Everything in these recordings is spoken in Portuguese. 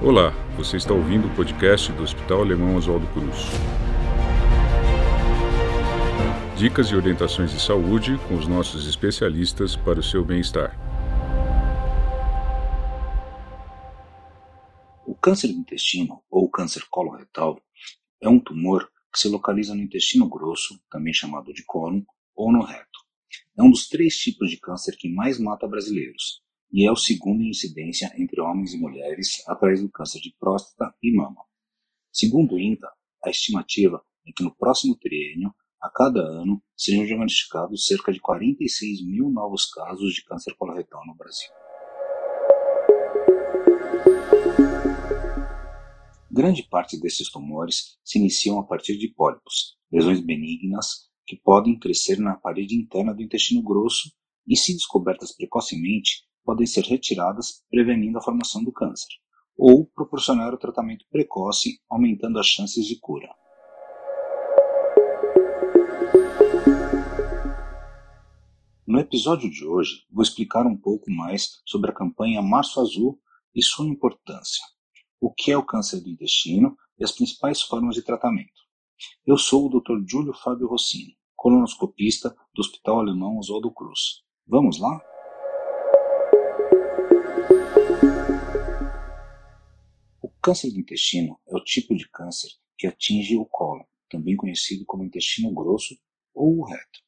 Olá, você está ouvindo o podcast do Hospital Alemão Oswaldo Cruz. Dicas e orientações de saúde com os nossos especialistas para o seu bem-estar. O câncer do intestino, ou câncer coloretal, é um tumor que se localiza no intestino grosso, também chamado de cólon, ou no reto. É um dos três tipos de câncer que mais mata brasileiros e é o segundo em incidência entre homens e mulheres atrás do câncer de próstata e mama. Segundo o INTA, a estimativa é que no próximo triênio, a cada ano, sejam diagnosticados cerca de 46 mil novos casos de câncer coloretal no Brasil. Grande parte desses tumores se iniciam a partir de pólipos, lesões benignas que podem crescer na parede interna do intestino grosso e, se descobertas precocemente, podem ser retiradas, prevenindo a formação do câncer, ou proporcionar o tratamento precoce, aumentando as chances de cura. No episódio de hoje, vou explicar um pouco mais sobre a campanha Março Azul e sua importância, o que é o câncer do intestino e as principais formas de tratamento. Eu sou o Dr. Júlio Fábio Rossini, colonoscopista do Hospital Alemão Oswaldo Cruz. Vamos lá? Câncer do intestino é o tipo de câncer que atinge o cólon, também conhecido como intestino grosso ou o reto.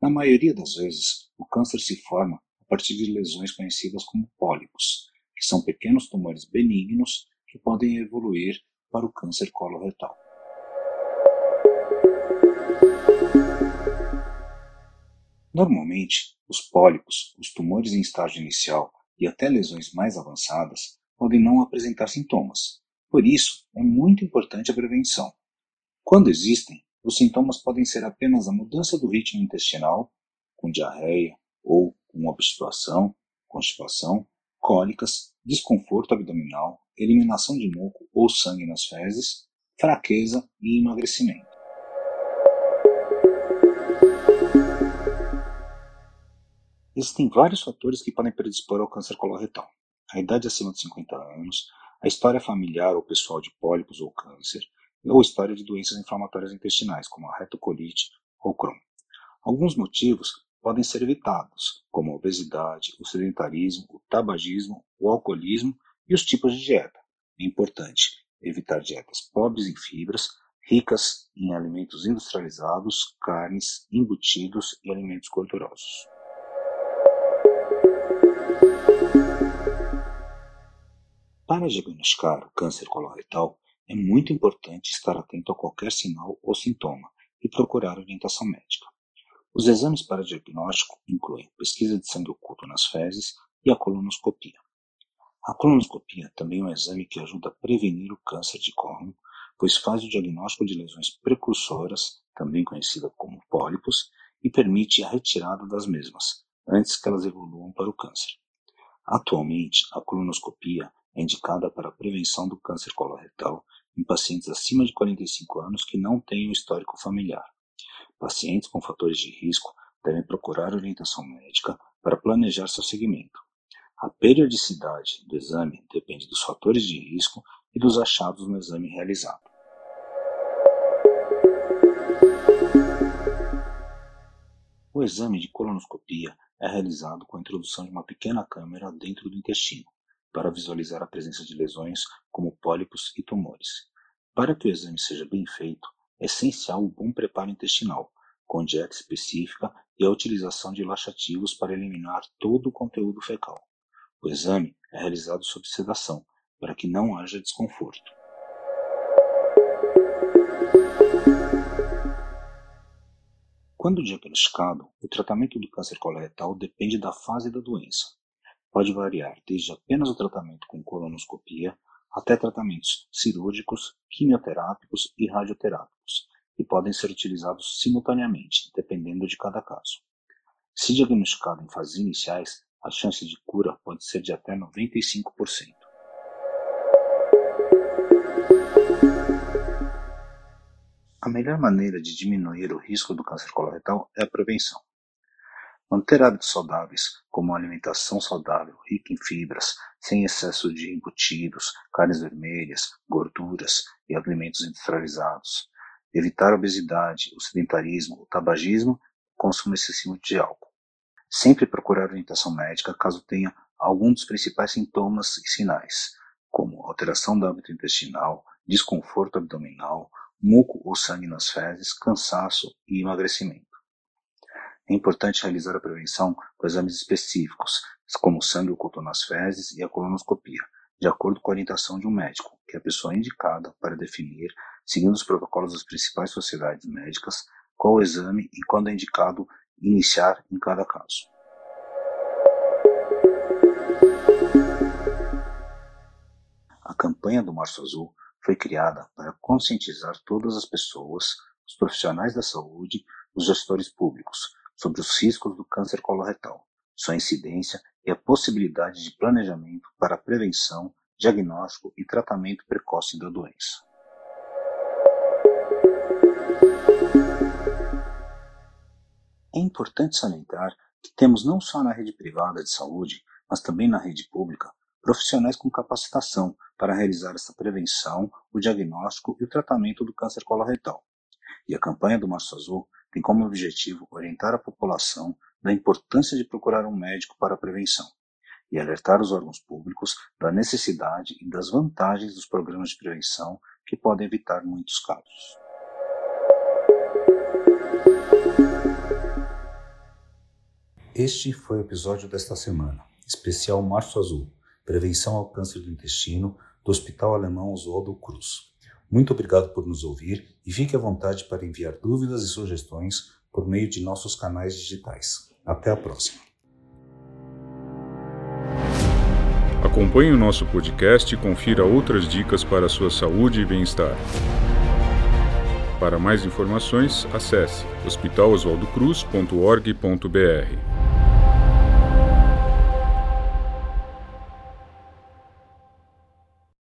Na maioria das vezes, o câncer se forma a partir de lesões conhecidas como pólipos, que são pequenos tumores benignos que podem evoluir para o câncer coloretal. Normalmente, os pólipos, os tumores em estágio inicial e até lesões mais avançadas podem não apresentar sintomas. Por isso, é muito importante a prevenção. Quando existem, os sintomas podem ser apenas a mudança do ritmo intestinal, com diarreia ou com obstipação, constipação, cólicas, desconforto abdominal, eliminação de muco ou sangue nas fezes, fraqueza e emagrecimento. Existem vários fatores que podem predispor ao câncer coloretal a idade acima de 50 anos, a história familiar ou pessoal de pólipos ou câncer, ou história de doenças inflamatórias intestinais, como a retocolite ou Crohn. Alguns motivos podem ser evitados, como a obesidade, o sedentarismo, o tabagismo, o alcoolismo e os tipos de dieta. É importante evitar dietas pobres em fibras, ricas em alimentos industrializados, carnes, embutidos e alimentos gordurosos. Para diagnosticar o câncer coloretal, é muito importante estar atento a qualquer sinal ou sintoma e procurar orientação médica. Os exames para diagnóstico incluem pesquisa de sangue oculto nas fezes e a colonoscopia. A colonoscopia também é um exame que ajuda a prevenir o câncer de cólon, pois faz o diagnóstico de lesões precursoras, também conhecida como pólipos, e permite a retirada das mesmas, antes que elas evoluam para o câncer. Atualmente, a colonoscopia é indicada para a prevenção do câncer coloretal em pacientes acima de 45 anos que não tenham histórico familiar. Pacientes com fatores de risco devem procurar orientação médica para planejar seu seguimento. A periodicidade do exame depende dos fatores de risco e dos achados no exame realizado. O exame de colonoscopia é realizado com a introdução de uma pequena câmera dentro do intestino para visualizar a presença de lesões como pólipos e tumores. Para que o exame seja bem feito, é essencial o bom preparo intestinal, com dieta específica e a utilização de laxativos para eliminar todo o conteúdo fecal. O exame é realizado sob sedação, para que não haja desconforto. Quando diagnosticado, o tratamento do câncer coloretal depende da fase da doença pode variar desde apenas o tratamento com colonoscopia até tratamentos cirúrgicos, quimioterápicos e radioterápicos, e podem ser utilizados simultaneamente, dependendo de cada caso. Se diagnosticado em fases iniciais, a chance de cura pode ser de até 95%. A melhor maneira de diminuir o risco do câncer coloretal é a prevenção. Manter hábitos saudáveis, como uma alimentação saudável, rica em fibras, sem excesso de embutidos, carnes vermelhas, gorduras e alimentos industrializados. Evitar a obesidade, o sedentarismo, o tabagismo, o consumo excessivo de álcool. Sempre procurar orientação médica caso tenha algum dos principais sintomas e sinais, como alteração do hábito intestinal, desconforto abdominal, muco ou sangue nas fezes, cansaço e emagrecimento. É importante realizar a prevenção com exames específicos, como sangue oculto nas fezes e a colonoscopia, de acordo com a orientação de um médico, que é a pessoa indicada para definir, seguindo os protocolos das principais sociedades médicas, qual o exame e quando é indicado iniciar em cada caso. A campanha do Março Azul foi criada para conscientizar todas as pessoas, os profissionais da saúde, os gestores públicos, sobre os riscos do câncer coloretal, sua incidência e a possibilidade de planejamento para a prevenção, diagnóstico e tratamento precoce da doença. É importante salientar que temos não só na rede privada de saúde, mas também na rede pública, profissionais com capacitação para realizar essa prevenção, o diagnóstico e o tratamento do câncer coloretal. E a campanha do Março Azul tem como objetivo orientar a população da importância de procurar um médico para a prevenção e alertar os órgãos públicos da necessidade e das vantagens dos programas de prevenção que podem evitar muitos casos. Este foi o episódio desta semana, especial Março Azul Prevenção ao Câncer do Intestino, do Hospital Alemão Oswaldo Cruz. Muito obrigado por nos ouvir e fique à vontade para enviar dúvidas e sugestões por meio de nossos canais digitais. Até a próxima. Acompanhe o nosso podcast e confira outras dicas para a sua saúde e bem-estar. Para mais informações, acesse hospitaloswaldocruz.org.br.